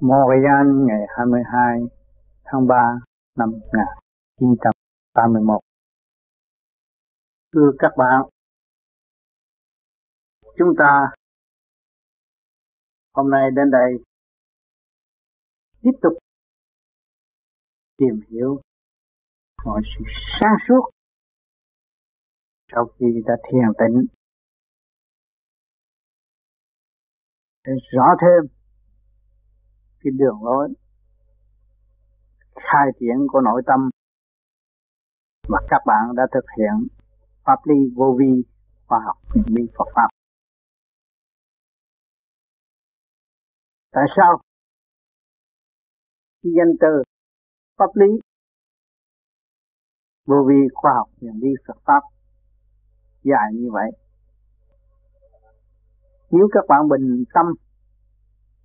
Montreal ngày 22 tháng 3 năm 1981. Thưa các bạn, chúng ta hôm nay đến đây tiếp tục tìm hiểu mọi sự sáng suốt sau khi đã thiền tĩnh rõ thêm cái đường lối khai triển của nội tâm mà các bạn đã thực hiện pháp lý vô vi khoa học huyền bí Phật pháp. Tại sao? Khi danh từ pháp lý vô vi khoa học huyền bí Phật pháp dài như vậy. Nếu các bạn bình tâm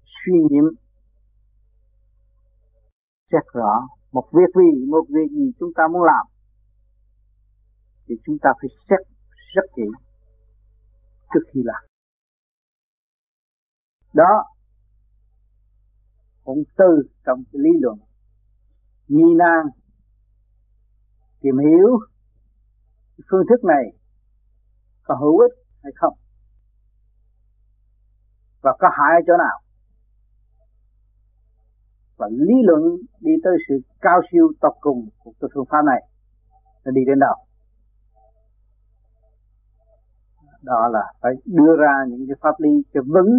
suy nghiệm xét rõ một việc gì, một việc gì chúng ta muốn làm, thì chúng ta phải xét rất kỹ trước khi làm. Đó cũng từ trong cái lý luận nghi nan, tìm hiểu phương thức này có hữu ích hay không, và có hại ở chỗ nào và lý luận đi tới sự cao siêu tột cùng của cái phương pháp này nó đi đến đâu? Đó là phải đưa ra những cái pháp lý cho vững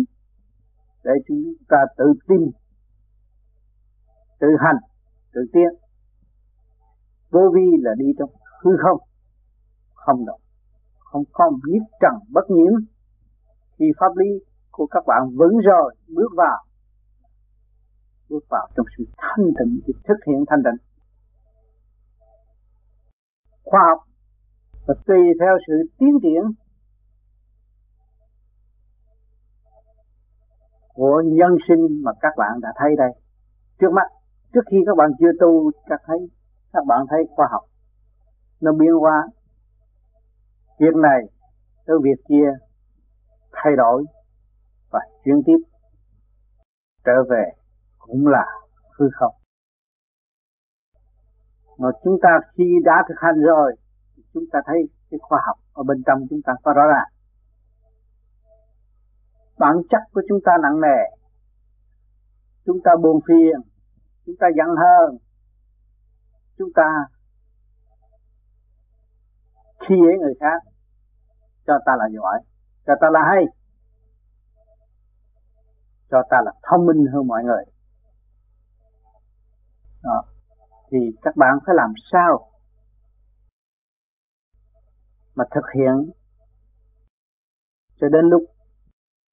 để chúng ta tự tin, tự hành, tự tiến. Vô vi là đi trong hư không không động, không không nhất trần bất nhiễm. Khi pháp lý của các bạn vững rồi, bước vào bước vào trong sự thanh tịnh để thực hiện thanh tịnh. Khoa học và tùy theo sự tiến triển của nhân sinh mà các bạn đã thấy đây. Trước mắt, trước khi các bạn chưa tu, các thấy, các bạn thấy khoa học. Nó biến hóa. Việc này tới việc kia thay đổi và chuyển tiếp trở về cũng là hư không. Mà chúng ta khi đã thực hành rồi, chúng ta thấy cái khoa học ở bên trong chúng ta có rõ ràng. Bản chất của chúng ta nặng nề, chúng ta buồn phiền, chúng ta giận hơn chúng ta khi dễ người khác, cho ta là giỏi, cho ta là hay, cho ta là thông minh hơn mọi người đó. thì các bạn phải làm sao mà thực hiện cho đến lúc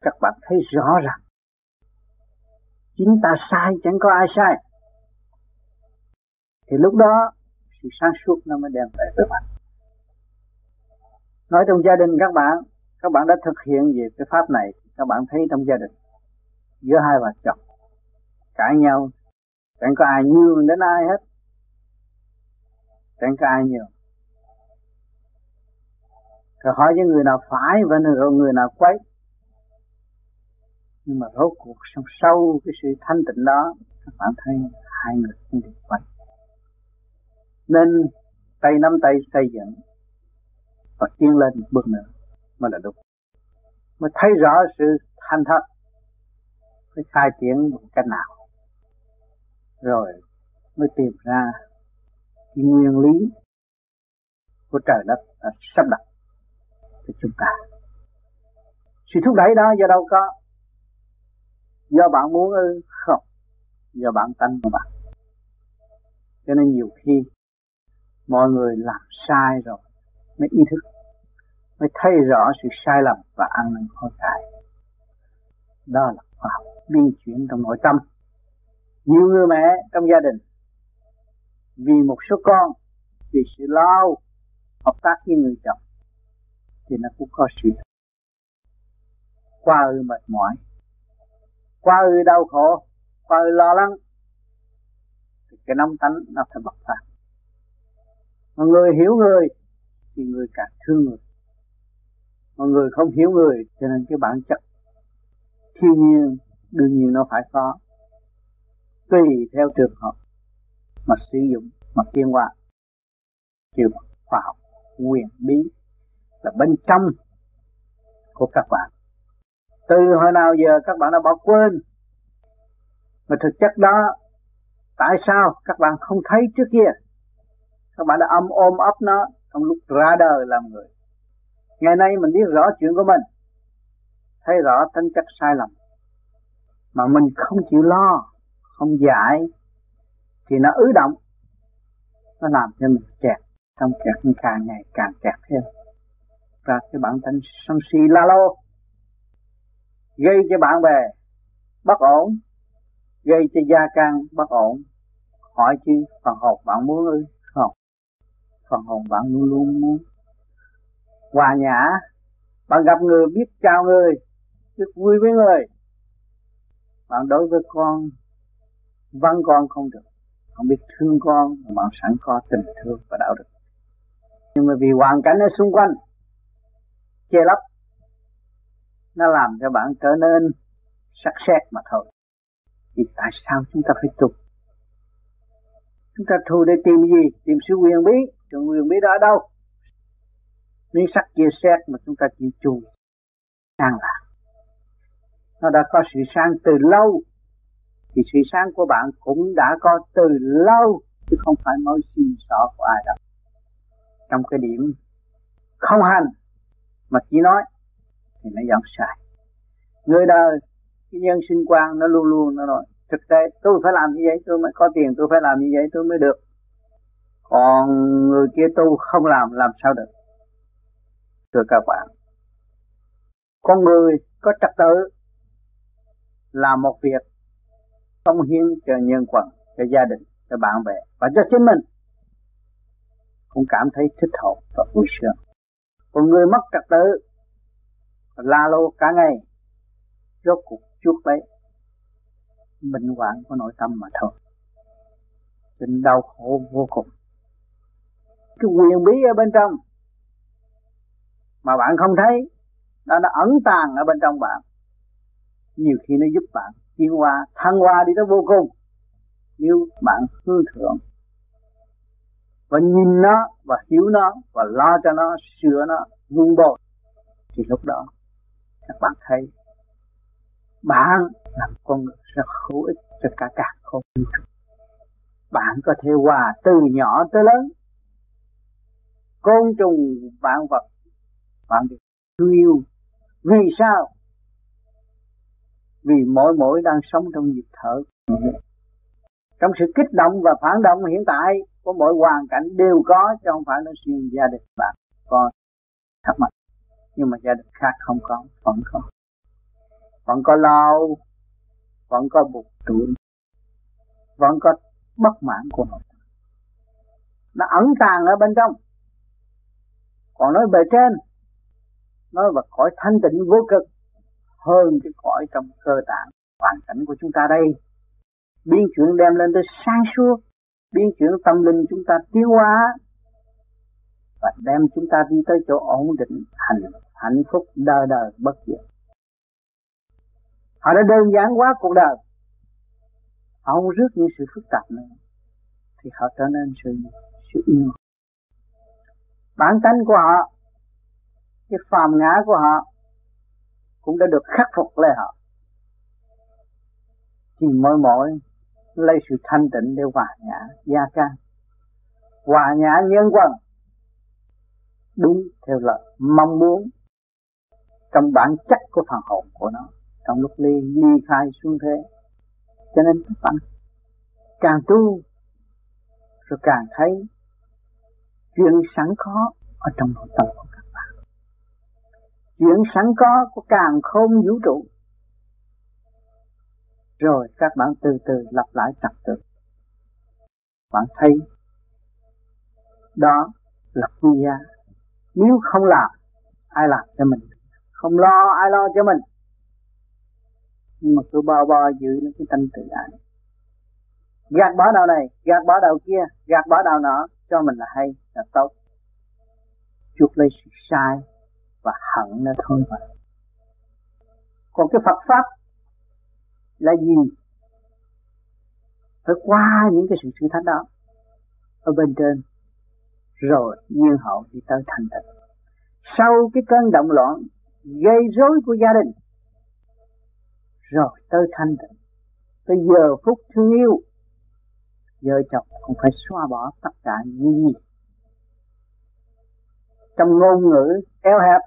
các bạn thấy rõ ràng? Chính ta sai, chẳng có ai sai. Thì lúc đó, sự sáng suốt nó mới đem về với bạn. Nói trong gia đình các bạn các bạn đã thực hiện về cái pháp này, các bạn thấy trong gia đình giữa hai vợ chồng, cãi nhau chẳng có ai nhường đến ai hết. Chẳng có ai nhường. Rồi hỏi những người nào phải và người, người nào quấy. Nhưng mà rốt cuộc sâu sâu cái sự thanh tịnh đó các bạn thấy hai người không được quấy. Nên tay nắm tay xây dựng và tiến lên một bước nữa mới là đúng mới thấy rõ sự thanh thật phải khai triển một cách nào rồi, mới tìm ra cái nguyên lý của trời đất đã sắp đặt cho chúng ta. Sự thúc đẩy đó do đâu có? Do bạn muốn ư? Không. Do bản tánh của bạn. Cho nên nhiều khi mọi người làm sai rồi mới ý thức, mới thấy rõ sự sai lầm và ăn năn hối cải. Đó là khoa học biên chuyển trong nội tâm nhiều người mẹ trong gia đình. Vì một số con, vì sự lao hợp tác với người chồng, thì nó cũng có sự qua ư mệt mỏi, qua ư đau khổ, qua ư lo lắng, thì cái nóng tánh nó phải bộc phát. Mà người hiểu người thì người càng thương người. Mà người không hiểu người, cho nên cái bản chất thiên nhiên đương nhiên nó phải có tùy theo trường hợp mà sử dụng, mà tiên hóa kêu khoa học quyền bí là bên trong của các bạn. Từ hồi nào giờ các bạn đã bỏ quên? Mà thực chất đó, tại sao các bạn không thấy trước kia? Các bạn đã âm ôm ấp nó trong lúc ra đời làm người. Ngày nay mình biết rõ chuyện của mình, thấy rõ tính chất sai lầm mà mình không chịu lo không giải thì nó ứ động. Nó làm cho mình kẹt. Trong kẹt càng ngày càng kẹt thêm. Ra cái bản thân sân si la lô. Gây cho bạn bè bất ổn. Gây cho gia can bất ổn. Hỏi chứ, phần hồn bạn muốn ư? Không. Phần hồn bạn luôn luôn muốn. Hòa nhã. Bạn gặp người, biết chào người, biết vui với người. Bạn đối với con văn con không được. Không biết thương con bạn sẵn có tình thương và đạo đức. Nhưng mà vì hoàn cảnh ở xung quanh, che lấp, nó làm cho bạn trở nên sắc sét mà thôi. Thì tại sao chúng ta phải tu chúng ta tu để tìm gì? Tìm sự quyền bí. Sự quyền bí đó ở đâu? Miếng sắc chia xét mà chúng ta chịu chung sang là. Nó đã có sự sáng từ lâu thì sự sáng của bạn cũng đã có từ lâu, chứ không phải mới xin xỏ của ai đâu. Trong cái điểm không hành mà chỉ nói, thì nó dẫn sai. Người đời cái nhân sinh quan, nó luôn luôn nó nói, thực tế, tôi phải làm như vậy, tôi mới có tiền, tôi phải làm như vậy, tôi mới được. Còn người kia tu không làm làm sao được? Thưa các bạn, con người có trật tự làm một việc công hiến cho nhân quần cho gia đình, cho bạn bè và cho chính mình. Cũng cảm thấy thích hợp và vui sướng. Còn người mất trật tự, la lô cả ngày, rốt cuộc chuốc lấy bệnh hoạn của nội tâm mà thôi. Tình đau khổ vô cùng. Cái quyền bí ở bên trong mà bạn không thấy, nó đã ẩn tàng ở bên trong bạn. Nhiều khi nó giúp bạn tiến hóa thăng hoa đi tới vô cùng, nếu bạn hướng thượng và nhìn nó và hiểu nó và lo cho nó, sửa nó vun bồi, thì lúc đó các bạn thấy bạn làm con người rất hữu ích cho cả cả không bạn có thể hòa từ nhỏ tới lớn, côn trùng vạn vật, bạn được yêu. Vì sao? Vì mỗi mỗi đang sống trong nhịp thở. Trong sự kích động và phản động hiện tại của mọi hoàn cảnh đều có, chứ không phải nó riêng gia đình, bạn, con, thắc mắc. Nhưng mà gia đình khác không có, vẫn có. Vẫn có lâu vẫn có buộc tuổi vẫn có bất mãn của nội tâm nó ẩn tàng ở bên trong. Còn nói bề trên, nói và khỏi thanh tịnh vô cực hơn cái cõi trong cơ tạng, hoàn cảnh của chúng ta đây. Biến chuyển đem lên tới sáng suốt, biến chuyển tâm linh chúng ta tiêu hóa, và đem chúng ta đi tới chỗ ổn định, hạnh hạnh phúc đời đời bất diệt. Họ đã đơn giản quá cuộc đời. Họ không rước những sự phức tạp nữa, thì họ trở nên sự sự yêu. Bản tánh của họ, cái phàm ngã của họ cũng đã được khắc phục lại họ. Thì mỗi mỗi lấy sự thanh tịnh để hòa nhã gia can. Hòa nhã nhân quần. Đúng theo lời mong muốn trong bản chất của phần hồn của nó trong lúc ly ly khai xuống thế. Cho nên các bạn càng tu rồi càng thấy chuyện sẵn có ở trong nội tâm của chuyện sẵn có của càng không vũ trụ. Rồi các bạn từ từ lặp lại trật tự. Bạn thấy, đó là quy gia. Nếu không làm ai làm cho mình? Không lo, ai lo cho mình? Nhưng mà cứ bao bao giữ nó cái tâm tự ái. Gạt bỏ đầu này, gạt bỏ đầu kia, gạt bỏ đầu nọ, cho mình là hay, là tốt. Chuộc lấy sự sai và hận nó thôi mà còn cái Phật pháp là gì? Phải qua những cái sự thử thách đó ở bên trên, rồi nhiên hậu đi tới thành tựu. Sau cái cơn động loạn gây rối của gia đình, rồi tới thanh tịnh. Tới giờ phút thương yêu, vợ chồng cũng phải xóa bỏ tất cả những gì trong ngôn ngữ eo hẹp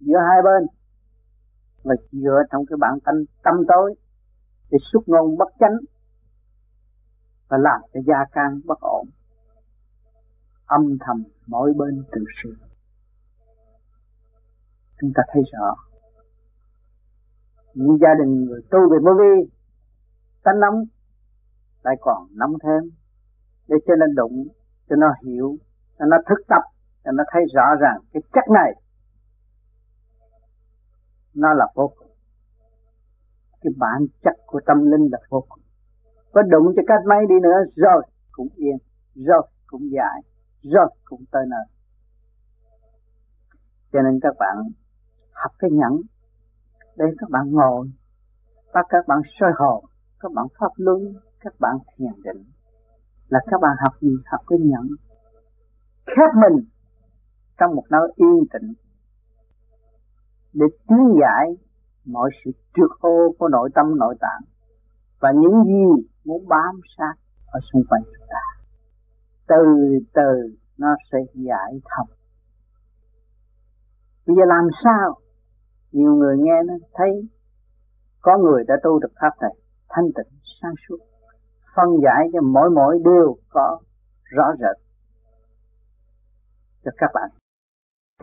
giữa hai bên và dựa trong cái bản tâm tâm tối để xuất ngôn bất chánh và làm cho gia can bất ổn, âm thầm mỗi bên tự sự. Chúng ta thấy rõ, những gia đình người tu về vô vi tánh nóng lại còn nóng thêm để cho nó đụng, cho nó hiểu, cho nó thức tập cho nó thấy rõ ràng cái chất này. Nó là vô cùng. Cái bản chất của tâm linh là vô cùng. Có đụng cho cách mấy đi nữa, rồi cũng yên, rồi cũng giải, rồi cũng tới nơi. Cho nên các bạn học cái nhẫn, để các bạn ngồi và các bạn soi hồn, các bạn pháp luân, các bạn thiền định. Là các bạn học gì? Học cái nhẫn. Khép mình trong một nơi yên tĩnh, để tiến giải mọi sự trượt ô của nội tâm, nội tạng, và những gì muốn bám sát ở xung quanh chúng ta. Từ từ nó sẽ giải thông bây giờ làm sao? Nhiều người nghe nó thấy có người đã tu được pháp này, thanh tịnh, sáng suốt, phân giải cho mỗi mỗi đều có rõ rệt cho các bạn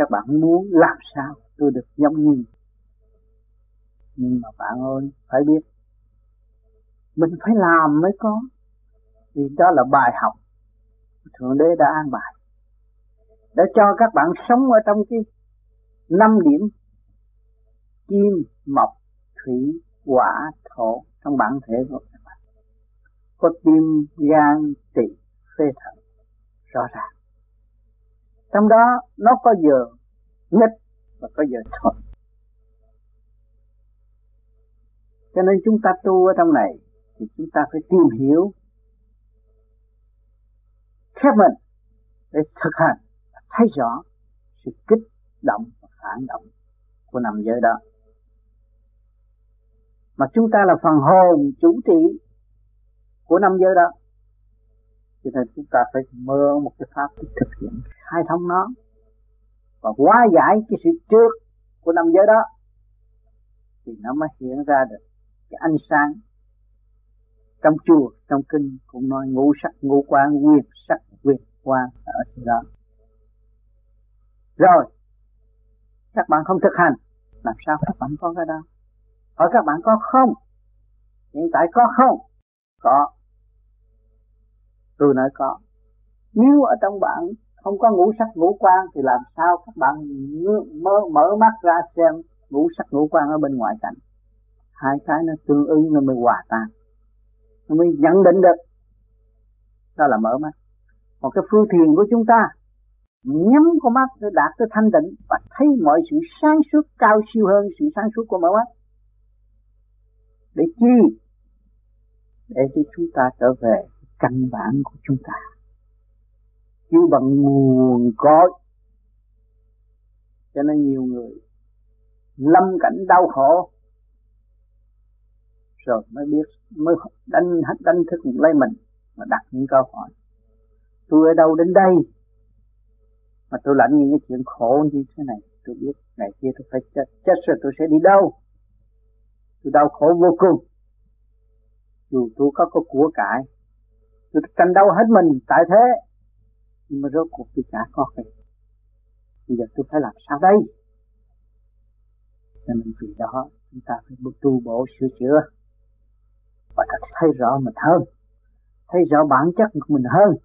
các bạn muốn làm sao tôi được giống như. Nhưng mà bạn ơi, phải biết, mình phải làm mới có. Vì đó là bài học. Thượng đế đã an bài để cho các bạn sống ở trong cái năm điểm kim, mộc, thủy, hỏa, thổ trong bản thể của các bạn. Có tim gan, tỳ, phế thận, rõ ràng trong đó, nó có giờ nghịch và có giờ thuận. Cho nên chúng ta tu ở trong này thì chúng ta phải tìm hiểu, khép mình để thực hành thấy rõ sự kích động và phản động của nằm giới đó. Mà chúng ta là phần hồn chủ trị của năm giới đó cho nên chúng ta phải mơ một cái pháp để thực hiện. Khai thông nó. Và hóa giải cái sự trước của năm giới đó, thì nó mới hiện ra được cái ánh sáng trong chùa, trong kinh, cũng nói ngũ sắc, ngũ quan quyền sắc quyền quan ở chỗ đó. Rồi, các bạn không thực hành, làm sao các bạn có cái đó? Hỏi các bạn có không? Hiện tại có không? Có tôi nói có. Nếu ở trong bạn không có ngũ sắc ngũ quan thì làm sao các bạn mở, mở mắt ra xem ngũ sắc ngũ quan ở bên ngoài cảnh? Hai cái nó tương ứng nó mới hòa tan. Nó mới nhận định được. Đó là mở mắt. Một cái phương thiền của chúng ta nhắm con mắt để đạt tới thanh tịnh và thấy mọi sự sáng suốt cao siêu hơn sự sáng suốt của mở mắt. Để chi? Để cho chúng ta trở về căn bản của chúng ta. Chứ bằng nguồn cội, cho nên nhiều người lâm cảnh đau khổ, rồi mới biết, mới đánh đánh thức lấy mình, mà đặt những câu hỏi. Tôi ở đâu đến đây? Mà tôi lãnh những cái chuyện khổ như thế này, tôi biết ngày kia tôi phải chết. Chết rồi tôi sẽ đi đâu? Tôi đau khổ vô cùng. Dù tôi có có của cải tôi tranh đấu hết mình, tại thế. Nhưng mà rốt cuộc tôi chả có gì bây giờ tôi phải làm sao đây? Cho nên vì đó, chúng ta phải tu bổ sửa chữa. Và ta thấy rõ mình hơn. Thấy rõ bản chất của mình hơn.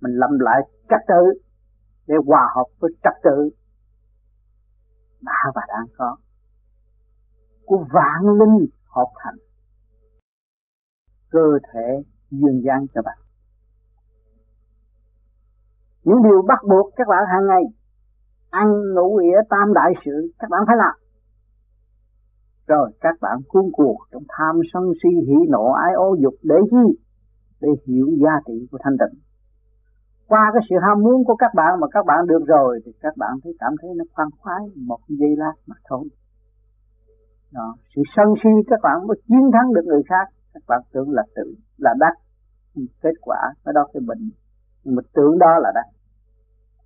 Mình lâm lại trật tự để hòa hợp với trật tự đã và đang có. Của vạn linh hợp thành cơ thể duyên dáng cho bạn. Những điều bắt buộc các bạn hàng ngày, ăn, ngủ nghĩa tam đại sự, các bạn phải làm. Rồi các bạn cuốn cuộc trong tham sân si, hỉ nộ, ái ô dục để chi? Để hiểu giá trị của thanh tịnh. Qua cái sự ham muốn của các bạn mà các bạn được rồi, thì các bạn thấy cảm thấy nó khoan khoái, một giây lát mà thôi. Đó. sự sân si các bạn mới chiến thắng được người khác các bạn tưởng là tự là đắc. Kết quả cái đó cái bệnh. Nhưng mà tưởng đó là đắc.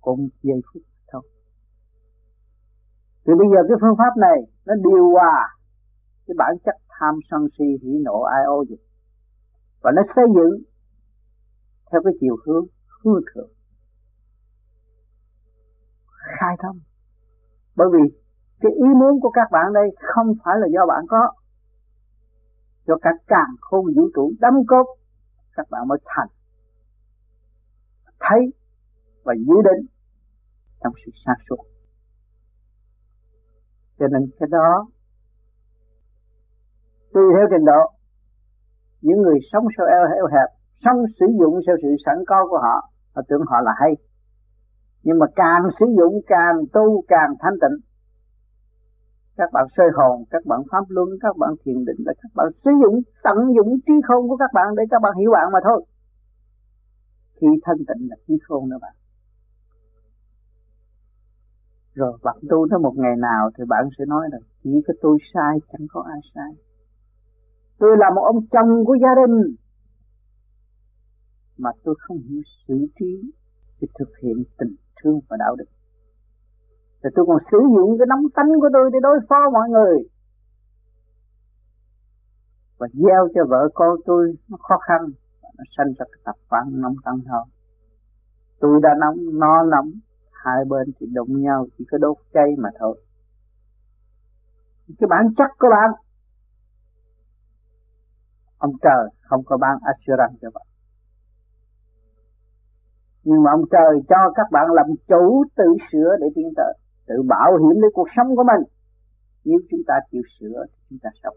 Cũng giây phút thôi. Thì bây giờ cái phương pháp này, nó điều hòa cái bản chất tham sân si, hỉ nộ, ai ô dục. Và nó xây dựng theo cái chiều hướng hư thượng. Khai thông. Bởi vì cái ý muốn của các bạn đây không phải là do bạn có cho cả càng khôn vũ trụ đấm cốt, các bạn mới thành. Thấy và dự định trong sự sáng suốt cho nên cái đó, tùy theo trình độ, những người sống sao eo eo hẹp, sống sử dụng theo sự sẵn có của họ họ tưởng họ là hay. Nhưng mà càng sử dụng, càng tu, càng thanh tịnh các bạn sơi hồn, các bạn pháp luân, các bạn thiền định, là các bạn sử dụng, tận dụng trí khôn của các bạn để các bạn hiểu bạn mà thôi. Khi thanh tịnh là trí khôn đó bạn. Rồi, bạn tu tới một ngày nào thì bạn sẽ nói là chỉ có tôi sai, chẳng có ai sai. Tôi là một ông chồng của gia đình. Mà tôi không hiểu xử trí để thực hiện tình thương và đạo đức thì tôi còn sử dụng cái nóng tánh của tôi để đối phó mọi người. Và gieo cho vợ con tôi nó khó khăn, nó sanh ra cái tập quán nóng tánh thôi. tôi đã nóng nó nóng hai bên thì đụng nhau, chỉ có đốt cháy mà thôi. Cái bản chất của bạn. Ông trời không có ban assurance cho bạn. Nhưng mà ông trời cho các bạn làm chủ tự sửa để tiến tới tự bảo hiểm lấy cuộc sống của mình. Nếu chúng ta chịu sửa thì chúng ta sống.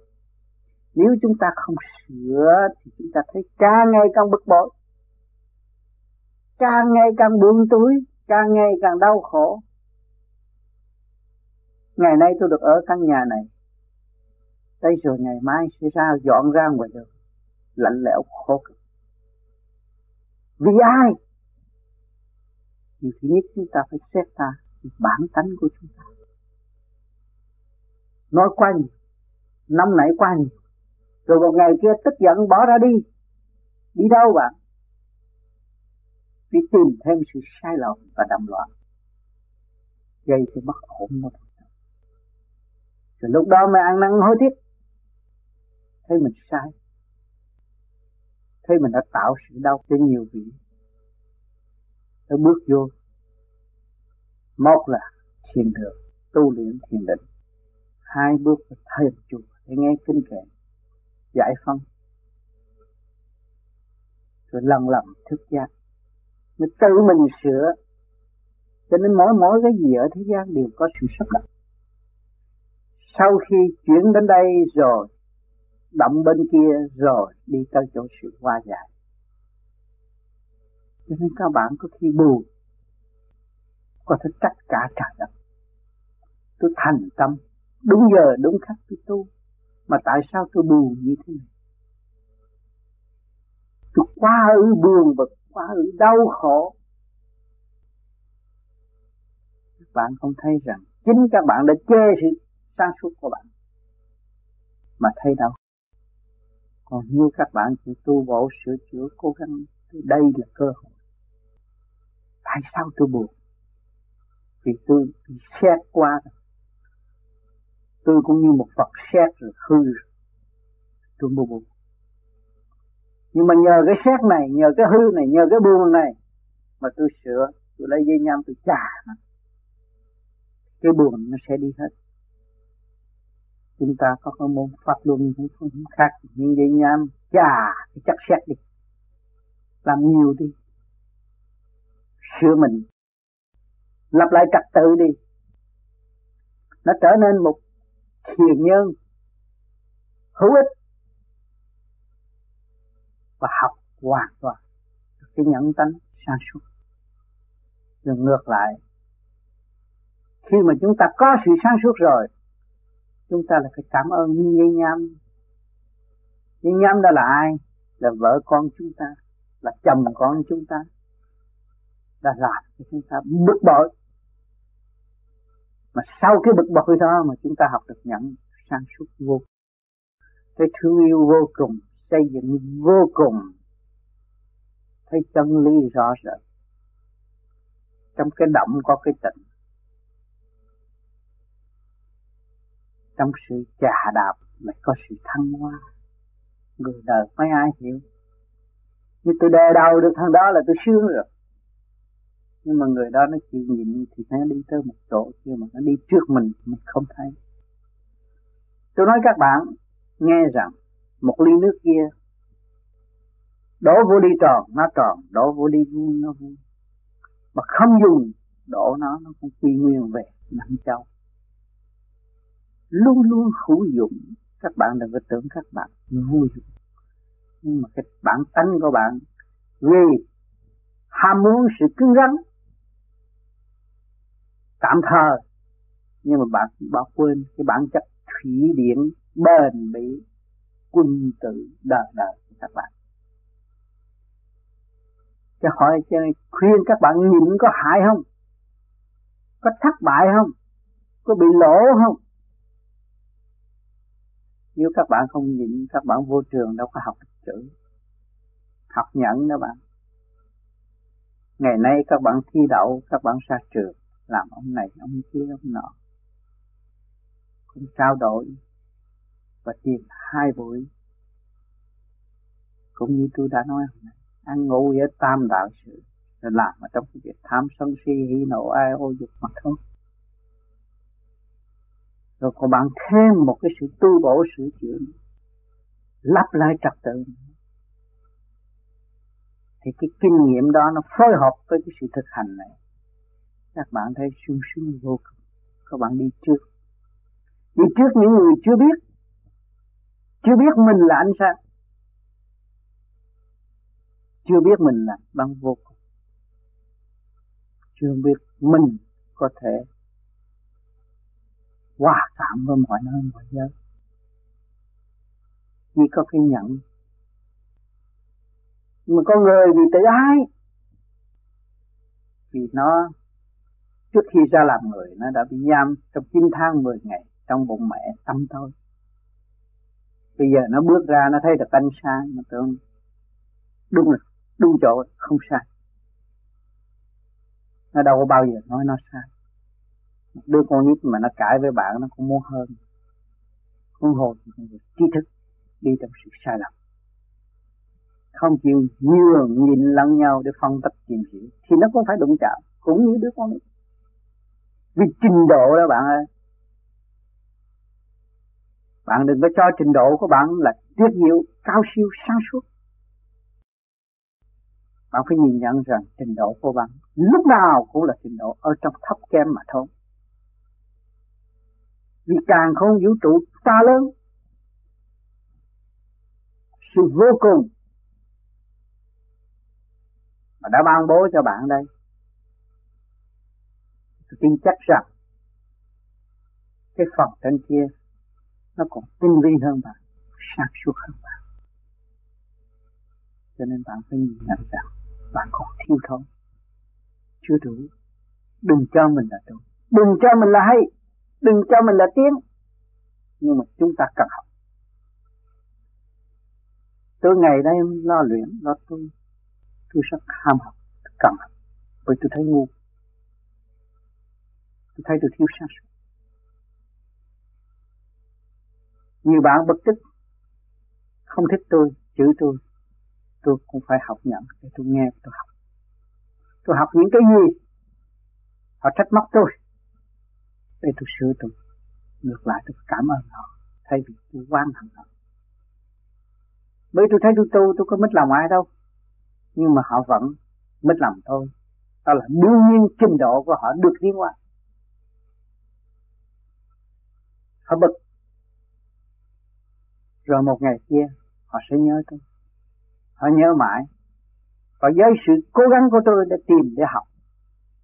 Nếu chúng ta không sửa thì chúng ta thấy càng ngày càng bực bội. Càng ngày càng buông túi càng ngày càng đau khổ. Ngày nay tôi được ở căn nhà này. Đây rồi ngày mai sẽ ra, dọn ra ngoài đường. Lạnh lẽo khổ cực. Vì ai? Thì thứ nhất chúng ta phải xét ta bản tánh của chúng ta. Nói quá nhiều nóng nảy quá nhiều, rồi một ngày kia tức giận bỏ ra đi. Đi đâu bạn? Đi tìm thêm sự sai lầm và đầm loạn, gây cho bất ổn một rồi lúc đó mới ăn năn hối tiếc. Thấy mình sai, thấy mình đã tạo sự đau cho nhiều vị. Nó bước vô một là thiền đường, tu luyện thiền định. Hai bước là thầy chùa để nghe kinh kệ, giải phân rồi lần lần thức giác. Mới tự mình sửa. Cho nên mỗi mỗi cái gì ở thế gian đều có sự sắp đặt. Sau khi chuyển đến đây rồi, động bên kia rồi, đi tới chỗ sự hoa giải. Cho nên các bạn có khi buồn có thể trách cả trời đất. Tôi thành tâm. Đúng giờ, đúng khắc tôi tu. Mà tại sao tôi buồn như thế này? Tôi quá ư buồn và quá ư đau khổ. Các bạn không thấy rằng chính các bạn đã chê sự sáng suốt của bạn. Mà thấy đâu? Còn như các bạn chỉ tu bổ sửa chữa, cố gắng đây là cơ hội. Tại sao tôi buồn? Vì tôi bị xét qua. Tôi cũng như một Phật xét rồi hư. Rồi tôi buồn buồn. Nhưng mà nhờ cái xét này, nhờ cái hư này, nhờ cái buồn này mà tôi sửa, tôi lấy dây nhám tôi chà nó. Cái buồn nó sẽ đi hết. Chúng ta có cái môn pháp luân cũng không khác. Nhưng dây nhám chà cái chắc xét đi. Làm nhiều đi. Sửa mình lập lại trật tự đi. Nó trở nên một thiền nhân, hữu ích, và học hoàn toàn cái nhẫn tánh sáng suốt. Rồi ngược lại, khi mà chúng ta có sự sáng suốt rồi, chúng ta là phải cảm ơn như nhây nham. Nhây nham đó là ai? Là vợ con chúng ta, là chồng con chúng ta, đã làm cho chúng ta bực bội mà sau cái bực bội đó mà chúng ta học được nhận sáng suốt vô cái thương yêu vô cùng, xây dựng vô cùng. Thấy chân lý rõ rệt. Trong cái động có cái tịnh. Trong sự trà đạp lại có sự thăng hoa. Người đời, mấy ai hiểu? Như tôi đè đầu được thằng đó là tôi sướng rồi nhưng mà người đó nó chịu nhịn thì nó đi tới một chỗ nhưng mà nó đi trước mình mình không thấy. Tôi nói các bạn, nghe rằng một ly nước kia, đổ vô đi tròn, nó tròn, đổ vô đi vuông, nó vuông. Mà không dùng, đổ nó nó cũng quy nguyên về năm châu. Luôn luôn hữu dụng. Các bạn đừng có tưởng các bạn vô dụng. Nhưng mà cái bản tánh của bạn, vì ham muốn sự cứng rắn tạm thời. Nhưng mà bạn bỏ quên cái bản chất thủy điển bền bỉ, quân tử đời đời của các bạn. Cho hỏi, cho khuyên các bạn nhịn có hại không? Có thất bại không? Có bị lỗ không? Nếu các bạn không nhịn, các bạn vô trường đâu có học được chữ học nhẫn đó bạn. Ngày nay các bạn thi đậu, các bạn ra trường làm ông này, ông kia, ông nọ. Cũng trao đổi và tìm hai buổi. Cũng như tôi đã nói hôm nay ăn ngủ với tam đạo sự, rồi làm ở trong cái việc tham sân si, hỉ nộ, ai ô dục mà thôi. Rồi còn bạn thêm một cái sự tu bổ sửa chữa lắp lại trật tự. Thì cái kinh nghiệm đó nó phối hợp với cái sự thực hành này các bạn thấy sung sướng vô cùng. Các bạn đi trước. Đi trước những người chưa biết. Chưa biết mình là ánh sáng. Chưa biết mình là băng vô cùng. Chưa biết mình có thể hòa cảm với mọi nơi, mọi giới chỉ có cái nhận. Mà con người vì tự ái, vì nó trước khi ra làm người, nó đã bị giam trong 9 tháng 10 ngày trong bụng mẹ tâm thôi. Bây giờ nó bước ra, nó thấy được ánh sáng mà tưởng đúng là đúng chỗ, không sai. Nó đâu có bao giờ nói nó sai. Đứa con nít mà nó cãi với bạn, nó cũng muốn hơn. Huống hồ trí thức đi trong sự sai lầm. Không chịu nhường nhìn lẫn nhau để phân tích tìm hiểu, thì nó cũng phải đụng chạm cũng như đứa con nít vì trình độ đó bạn ơi. Bạn đừng có cho trình độ của bạn là tuyệt diệu cao siêu, sáng suốt. Bạn phải nhìn nhận rằng trình độ của bạn lúc nào cũng là trình độ ở trong thấp kém mà thôi. Vì càng không vũ trụ ta lớn, sự vô cùng mà đã ban bố cho bạn đây tôi tin chắc rằng cái phần trên kia nó còn tinh vi hơn bạn, sáng suốt hơn bạn. Cho nên bạn phải nhìn nhận rằng bạn còn thiếu thốn. Chưa đủ đừng cho mình là đủ đừng cho mình là hay, đừng cho mình là tiếng. Nhưng mà chúng ta cần học. Tôi ngày đây lo luyện, lo tu, tôi rất ham học, cần học. Bởi tôi thấy ngu tôi thấy tôi thiếu sáng suốt nhiều bạn bực tức. Không thích tôi, chửi tôi. Tôi cũng phải học nhận để tôi nghe, tôi học. Tôi học những cái gì? Họ trách móc tôi. Để tôi sửa tôi ngược lại, tôi cảm ơn họ. Thay vì tôi quan hận họ. Bởi tôi thấy tôi tu, tôi có mất lòng ai đâu. Nhưng mà họ vẫn mất lòng tôi. Đó là đương nhiên trình độ của họ được tiến qua họ bực. Rồi một ngày kia, họ sẽ nhớ tôi. Họ nhớ mãi. Và với sự cố gắng của tôi để tìm để học.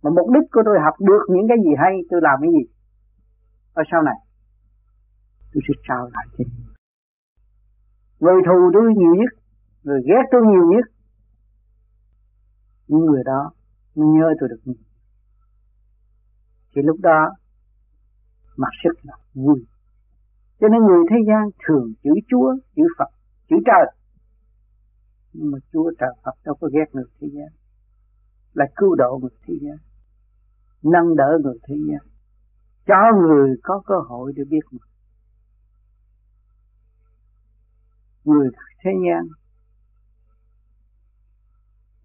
Mà mục đích của tôi học được những cái gì hay, tôi làm cái gì. Ở sau này, tôi sẽ trao lại cho người. Thù tôi nhiều nhất, người ghét tôi nhiều nhất. Những người đó mới nhớ tôi được nhiều thì lúc đó mà rất là vui cho nên người thế gian thường chữ Chúa, chữ Phật, chữ trời. Nhưng mà Chúa trời Phật đâu có ghét người thế gian. Là cứu độ người thế gian. Nâng đỡ người thế gian. Cho người có cơ hội để biết mình. Người thế gian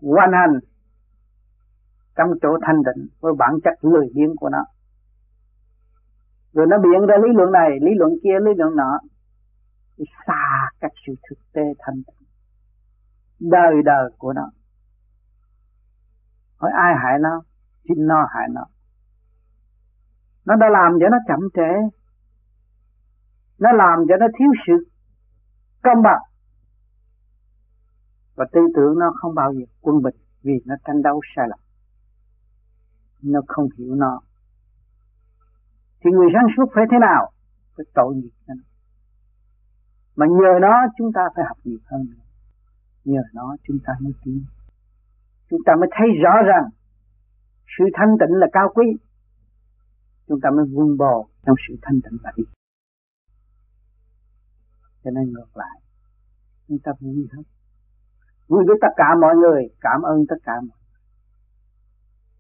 hoàn hành trong chỗ thanh định với bản chất lười biếng của nó rồi nó biện ra lý luận này, lý luận kia, lý luận nọ. Thì xa các sự thực tế thanh tịnh. Đời đời của nó. Hỏi ai hại nó? Chính nó hại nó. Nó đã làm cho nó chậm trễ. Nó làm cho nó thiếu sự công bằng. Và tư tưởng nó không bao giờ quân bình vì nó tranh đấu sai lầm. Nó không hiểu nó thì người sáng suốt phải thế nào? Phải tội nghiệp cho nó. Mà nhờ nó chúng ta phải học nhiều hơn nữa. Nhờ nó chúng ta mới tiến. Chúng ta mới thấy rõ rằng sự thanh tịnh là cao quý. Chúng ta mới vun bò trong sự thanh tịnh và đi cho nên ngược lại, chúng ta vui hết vui với tất cả mọi người, cảm ơn tất cả mọi người.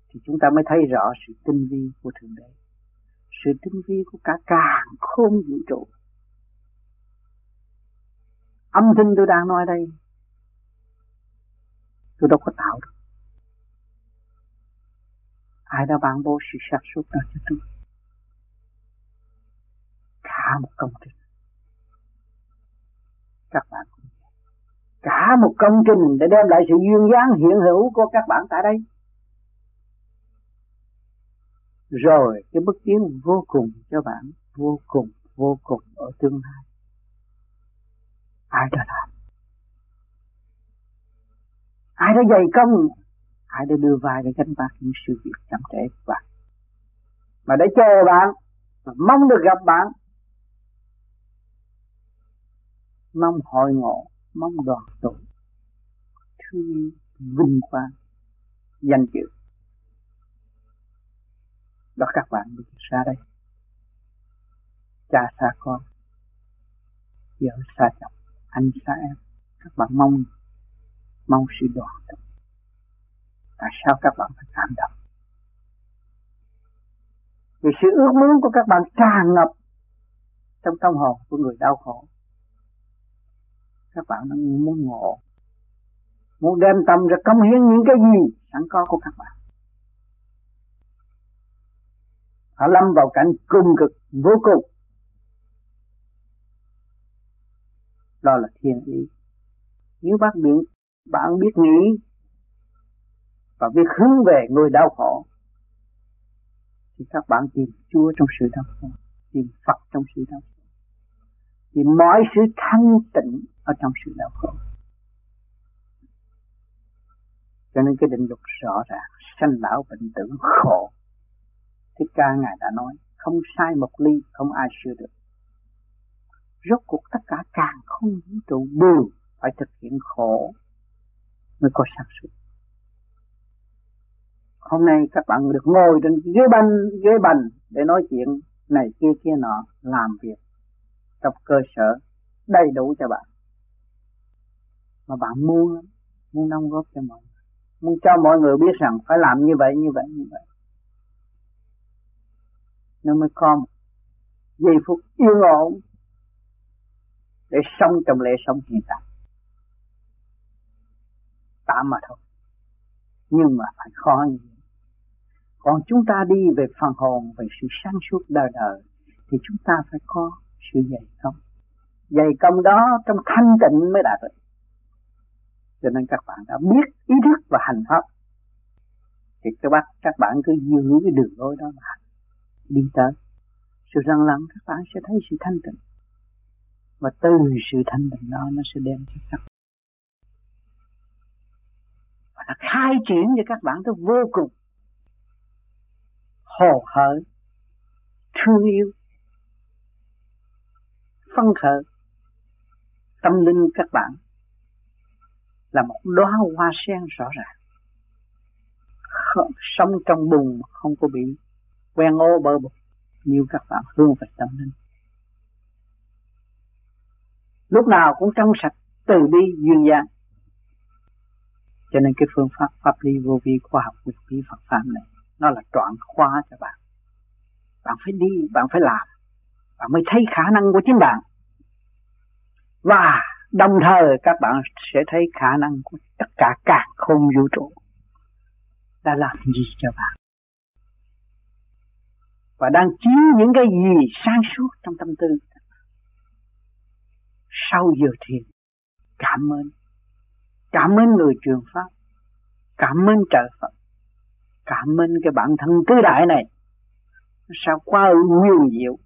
Thì chúng ta mới thấy rõ sự tinh vi của thượng đế sự tinh vi của cả càng khôn vũ trụ. Âm thanh tôi đang nói đây, tôi đâu có tạo được. Ai đã ban bố sự sáng suốt đó cho tôi? Cả một công trình. Các bạn cũng cả một công trình để đem lại sự duyên dáng hiện hữu của các bạn tại đây rồi, cái bước tiến vô cùng cho bạn, vô cùng vô cùng ở tương lai. Ai đã làm? Ai đã dày công? Ai đã đưa vai để gánh vác những sự việc chậm trễ của bạn? Mà để chờ bạn, mà mong được gặp bạn, mong hội ngộ, mong đoàn tụ, thương, vinh quang, danh dự đó các bạn đi xa đây. Cha xa con. Vợ xa chồng. Anh xa em. Các bạn mong mong sự đoàn tụ. Tại sao các bạn phải cảm động? Vì sự ước muốn của các bạn tràn ngập trong tâm hồn của người đau khổ. Các bạn muốn ngộ muốn đem tâm ra cống hiến những cái gì sẵn có của các bạn. Họ lâm vào cảnh cung cực, vô cùng. Đó là thiên ý. Nếu bác biết bạn biết nghĩ và biết hướng về người đau khổ, thì các bạn tìm Chúa trong sự đau khổ, tìm Phật trong sự đau khổ thì mọi sự thanh tịnh ở trong sự đau khổ. Cho nên cái định luật rõ ràng, sanh lão bệnh tử khổ. Thích Ca Ngài đã nói, không sai một ly, không ai sửa được. Rốt cuộc tất cả càng không vũ trụ đều phải thực hiện khổ mới có sáng suốt. Hôm nay các bạn được ngồi trên ghế bành, ghế bành để nói chuyện này kia kia nọ, làm việc trong cơ sở đầy đủ cho bạn. Mà bạn muốn, muốn đóng góp cho mọi người. Muốn cho mọi người biết rằng phải làm như vậy, như vậy, như vậy nó mới có một giây phút yên ổn để sống trong lễ sống hiện tại. Tạm mà thôi. Nhưng mà phải khó như vậy. Còn chúng ta đi về phần hồn, về sự sáng suốt đời đời, thì chúng ta phải có sự dày công. Dày công đó trong thanh tịnh mới đạt được. Cho nên các bạn đã biết ý thức và hành pháp. Thì các bạn các bạn cứ giữ cái đường lối đó mà hành đi tới. Sự răng lặng các bạn sẽ thấy sự thanh tịnh. Và từ sự thanh tịnh đó nó sẽ đem cho các bạn và nó khai triển cho các bạn tới vô cùng. Hồ hởi, thương yêu phân khởi. Tâm linh các bạn là một đóa hoa sen rõ ràng. Sống trong bùn không có bị quen ô bơ bột như các bạn hương về tâm linh. Lúc nào cũng trong sạch, từ bi, duyên dáng. Cho nên cái phương pháp pháp lý vô vi khoa học nguyên lý Phật pháp này, nó là trọn khóa cho bạn. Bạn phải đi, bạn phải làm. Bạn mới thấy khả năng của chính bạn. Và đồng thời các bạn sẽ thấy khả năng của tất cả cả không vũ trụ. Đã làm gì cho bạn? Và đang chiếu những cái gì sáng suốt trong tâm tư. Sau giờ thiền, cảm ơn. Cảm ơn người truyền pháp. Cảm ơn trời Phật. Cảm ơn cái bản thân tứ đại này. Sao quá huyền diệu.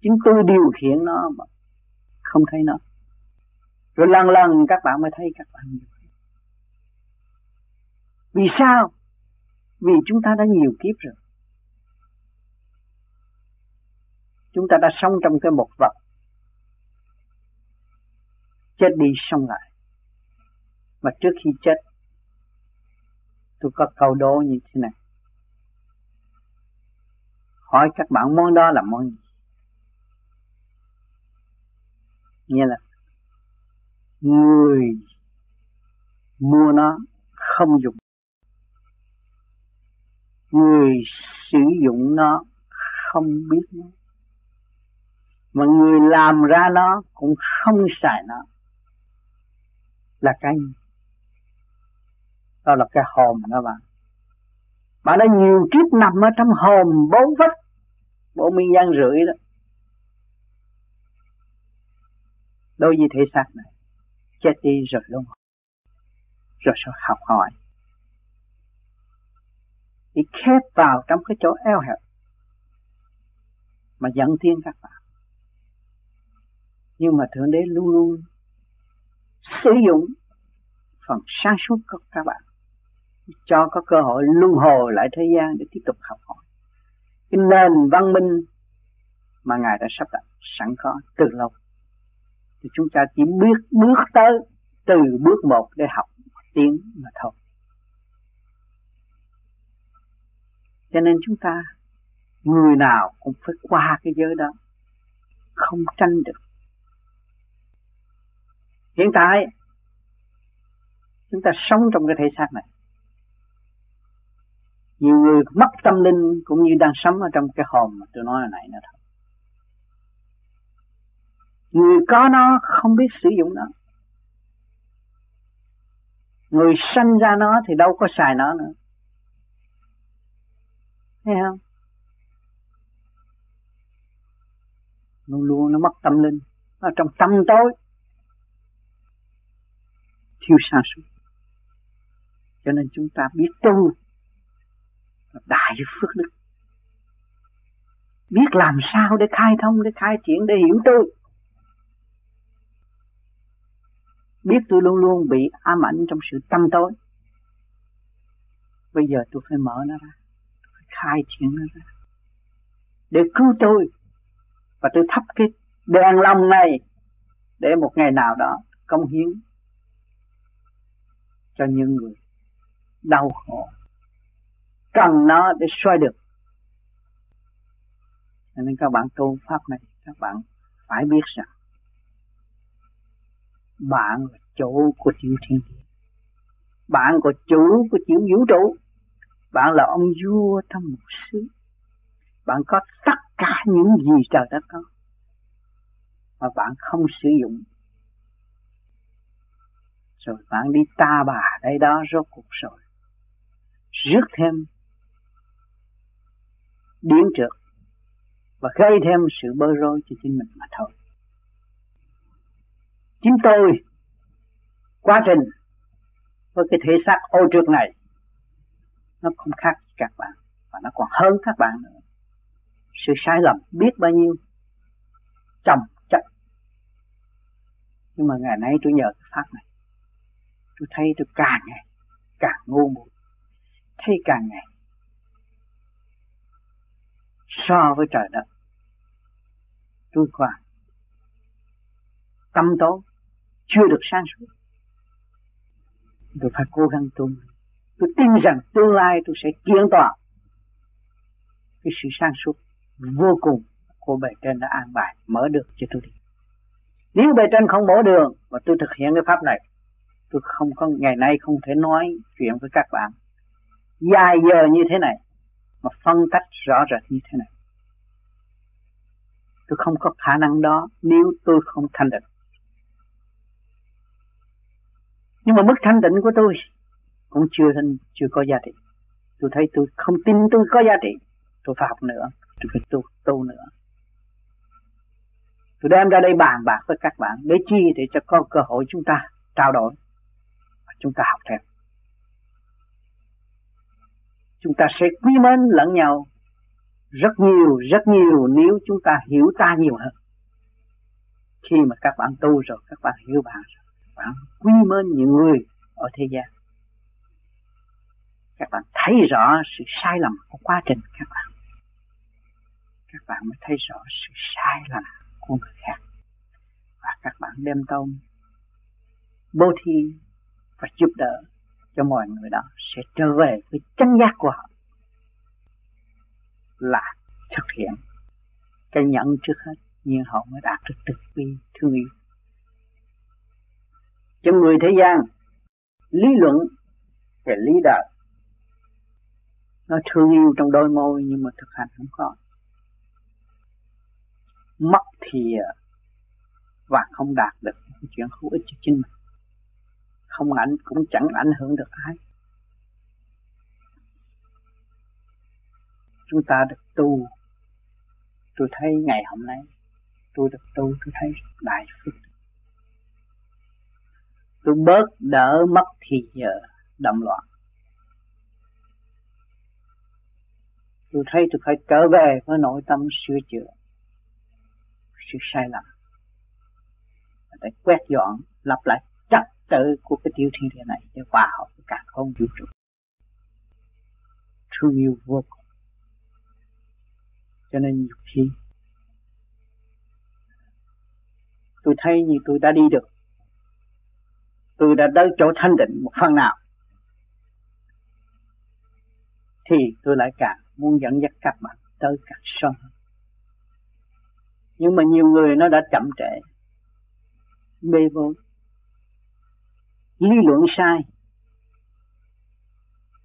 Chính tôi điều khiển nó mà không thấy nó. Rồi lần lần các bạn mới thấy các bạn nhiều vì sao? Vì chúng ta đã nhiều kiếp rồi. Chúng ta đã sống trong cái một vật. Chết đi sống lại. Mà trước khi chết, tôi có câu đố như thế này. Hỏi các bạn món đó là món gì? Nghĩa là, người mua nó không dùng. Người sử dụng nó không biết nó mà người làm ra nó cũng không xài nó. Là cái đó là cái hồn đó bạn. Bạn đã nhiều kiếp nằm ở trong hồn bốn vách bộ miên gian rưỡi đó. Đối với thể xác này, chết đi rồi luôn rồi sao học hỏi? Bị khép vào trong cái chỗ eo hẹp mà dẫn thiên các bạn nhưng mà thượng đế luôn luôn sử dụng phần sáng suốt của các bạn, cho có cơ hội luân hồi lại thế gian để tiếp tục học hỏi. Cái nền văn minh mà ngài đã sắp đặt sẵn có từ lâu. Thì chúng ta chỉ biết bước tới từ bước một để học tiếng mà thôi. Cho nên chúng ta, người nào cũng phải qua cái giới đó, không tranh được hiện tại, chúng ta sống trong cái thể xác này. Nhiều người mất tâm linh cũng như đang sống ở trong cái hồn mà tôi nói hồi nãy nữa thôi. Người có nó không biết sử dụng nó. Người sanh ra nó thì đâu có xài nó nữa. Thấy không? Luôn luôn nó mất tâm linh. Nó trong tâm tối thiếu sáng suốt cho nên chúng ta biết tu là đại phước đức. Biết làm sao để khai thông, để khai triển, để hiểu tôi biết tôi luôn luôn bị ám ảnh trong sự tâm tối. Bây giờ tôi phải mở nó ra, tôi phải khai triển nó ra. Để cứu tôi và tôi thắp cái đèn lòng này để một ngày nào đó công hiến cho những người đau khổ. Cần nó để xoay được. Nên các bạn tu pháp này, các bạn phải biết rằng bạn là chủ của tiểu thiên địa. Bạn của chủ của chữ vũ trụ. Bạn là ông vua trong một xứ. Bạn có tất cả những gì trời đất có. Mà bạn không sử dụng rồi bạn đi ta bà đây đó rốt cuộc rồi. Rước thêm biến trượt và gây thêm sự bơ rối cho chính mình mà thôi. Chính tôi, quá trình với cái thể xác ô trượt này, nó không khác các bạn, và nó còn hơn các bạn nữa. Sự sai lầm biết bao nhiêu, chồng chất nhưng mà ngày nay tôi nhờ cái pháp này tôi thấy tôi càng ngày, càng ngu muội. Thấy càng ngày, so với trời đất, tôi còn tâm tối, chưa được sáng suốt. Tôi phải cố gắng tu. Tôi tin rằng tương lai tôi sẽ kiến tỏa cái sự sáng suốt vô cùng của bề trên đã an bài, mở được cho tôi đi. Nếu bề trên không mở đường và tôi thực hiện cái pháp này tôi không có, ngày nay không thể nói chuyện với các bạn. Dài giờ như thế này, mà phân tách rõ rệt như thế này. Tôi không có khả năng đó nếu tôi không thanh định nhưng mà mức thanh định của tôi cũng chưa thành, chưa có giá trị. Tôi thấy tôi không tin tôi có giá trị, tôi phải học nữa, tôi phải tu tu nữa. Tôi đem ra đây bàn bạc với các bạn, để chi để cho có cơ hội chúng ta trao đổi chúng ta học theo. Chúng ta sẽ quý mến lẫn nhau rất nhiều rất nhiều nếu chúng ta hiểu ta nhiều hơn. Khi mà các bạn tu rồi, các bạn hiểu bạn rồi bạn quý mến những người ở thế gian. Các bạn thấy rõ sự sai lầm của quá trình các bạn. Các bạn mới thấy rõ sự sai lầm của người khác. Và các bạn đem tâm bố thí và giúp đỡ cho mọi người đó sẽ trở về với chân giác của họ. Là thực hiện cái nhận trước hết, nhưng họ mới đạt được thực vi thương yêu. Cho người thế gian, lý luận về lý đạo nó thương yêu trong đôi môi nhưng mà thực hành không có. Mất thì à, và không đạt được chuyện hữu ích cho chính mình không ảnh, cũng chẳng ảnh hưởng được ai. Chúng ta được tu. Tôi thấy ngày hôm nay, tôi được tu, tôi thấy đại phước. Tôi bớt đỡ mất thì giờ động loạn. Tôi thấy tôi phải trở về với nội tâm sửa chữa, sự sai lầm. Để quét dọn, lặp lại tự của cái tiểu thiên địa này để hòa hợp với cả không vũ trụ thương yêu vô cùng cho nên nhiều khi, tôi thấy như tôi đã đi được. Tôi đã tới chỗ thanh định một phần nào. Thì tôi lại càng muốn dẫn dắt các bạn tới càng sâu nhưng mà nhiều người nó đã chậm trễ. Mê vốn lý luận sai.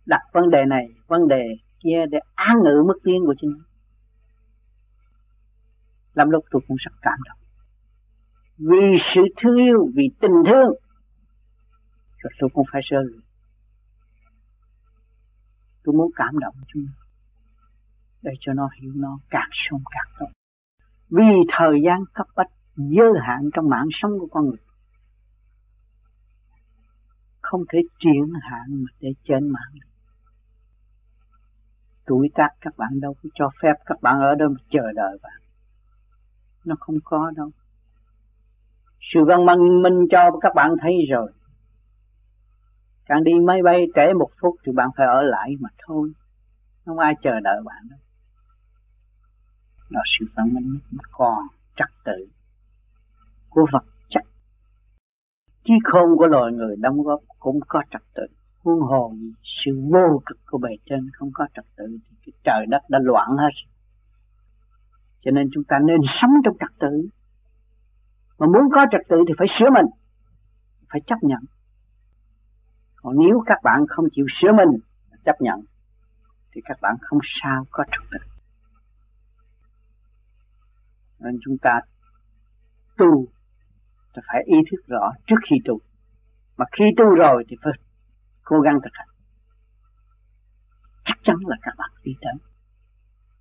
Đặt vấn đề này, vấn đề kia để án ngữ mức tiến của chính làm lúc tôi cũng rất cảm động. Vì sự thương yêu, vì tình thương, rồi tôi cũng phải rơi. Tôi muốn cảm động chúng để cho nó hiểu nó càng sâu càng tốt. Vì thời gian cấp bách, giới hạn trong mạng sống của con người không thể triển hạn mà để trên mạng được. Tuổi tác các bạn đâu có cho phép các bạn ở đâu mà chờ đợi bạn. Nó không có đâu. Sự văn minh minh cho các bạn thấy rồi. Càng đi máy bay trễ một phút thì bạn phải ở lại mà thôi. Không ai chờ đợi bạn đâu đó sự văn minh còn trật tự của vật trí khôn của loài người đóng góp cũng có trật tự. Huống hồ sự vô cực của bề trên không có trật tự thì cái trời đất đã loạn hết. Cho nên chúng ta nên sống trong trật tự. Mà muốn có trật tự thì phải sửa mình, phải chấp nhận. Còn nếu các bạn không chịu sửa mình chấp nhận, thì các bạn không sao có trật tự. Nên chúng ta tu thì phải ý thức rõ trước khi tu. Mà khi tu rồi thì phải cố gắng thực hành. Chắc chắn là các bạn đi tới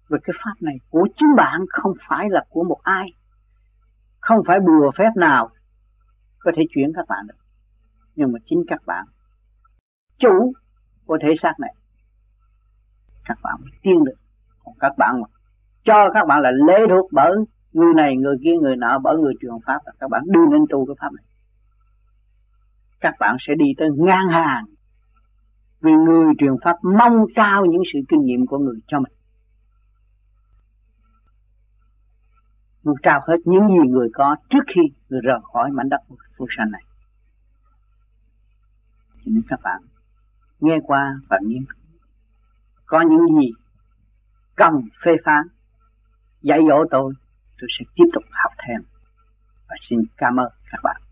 về cái pháp này của chính bạn không phải là của một ai. Không phải bùa phép nào có thể chuyển các bạn được. Nhưng mà chính các bạn, chủ của thể xác này, các bạn mới tiên được. Còn các bạn mà cho các bạn là lễ thuộc bởi người này, người kia, người nọ, bởi người truyền pháp là các bạn đưa lên tu cái pháp này. Các bạn sẽ đi tới ngang hàng. Vì người truyền pháp mong cao những sự kinh nghiệm của người cho mình. Người trao hết những gì người có trước khi người rời khỏi mảnh đất vô sanh này. Cho nên các bạn nghe qua và nghiên cứu có những gì cần phê phán, dạy dỗ tôi tôi sẽ tiếp tục học thêm. Và xin cảm ơn các bạn.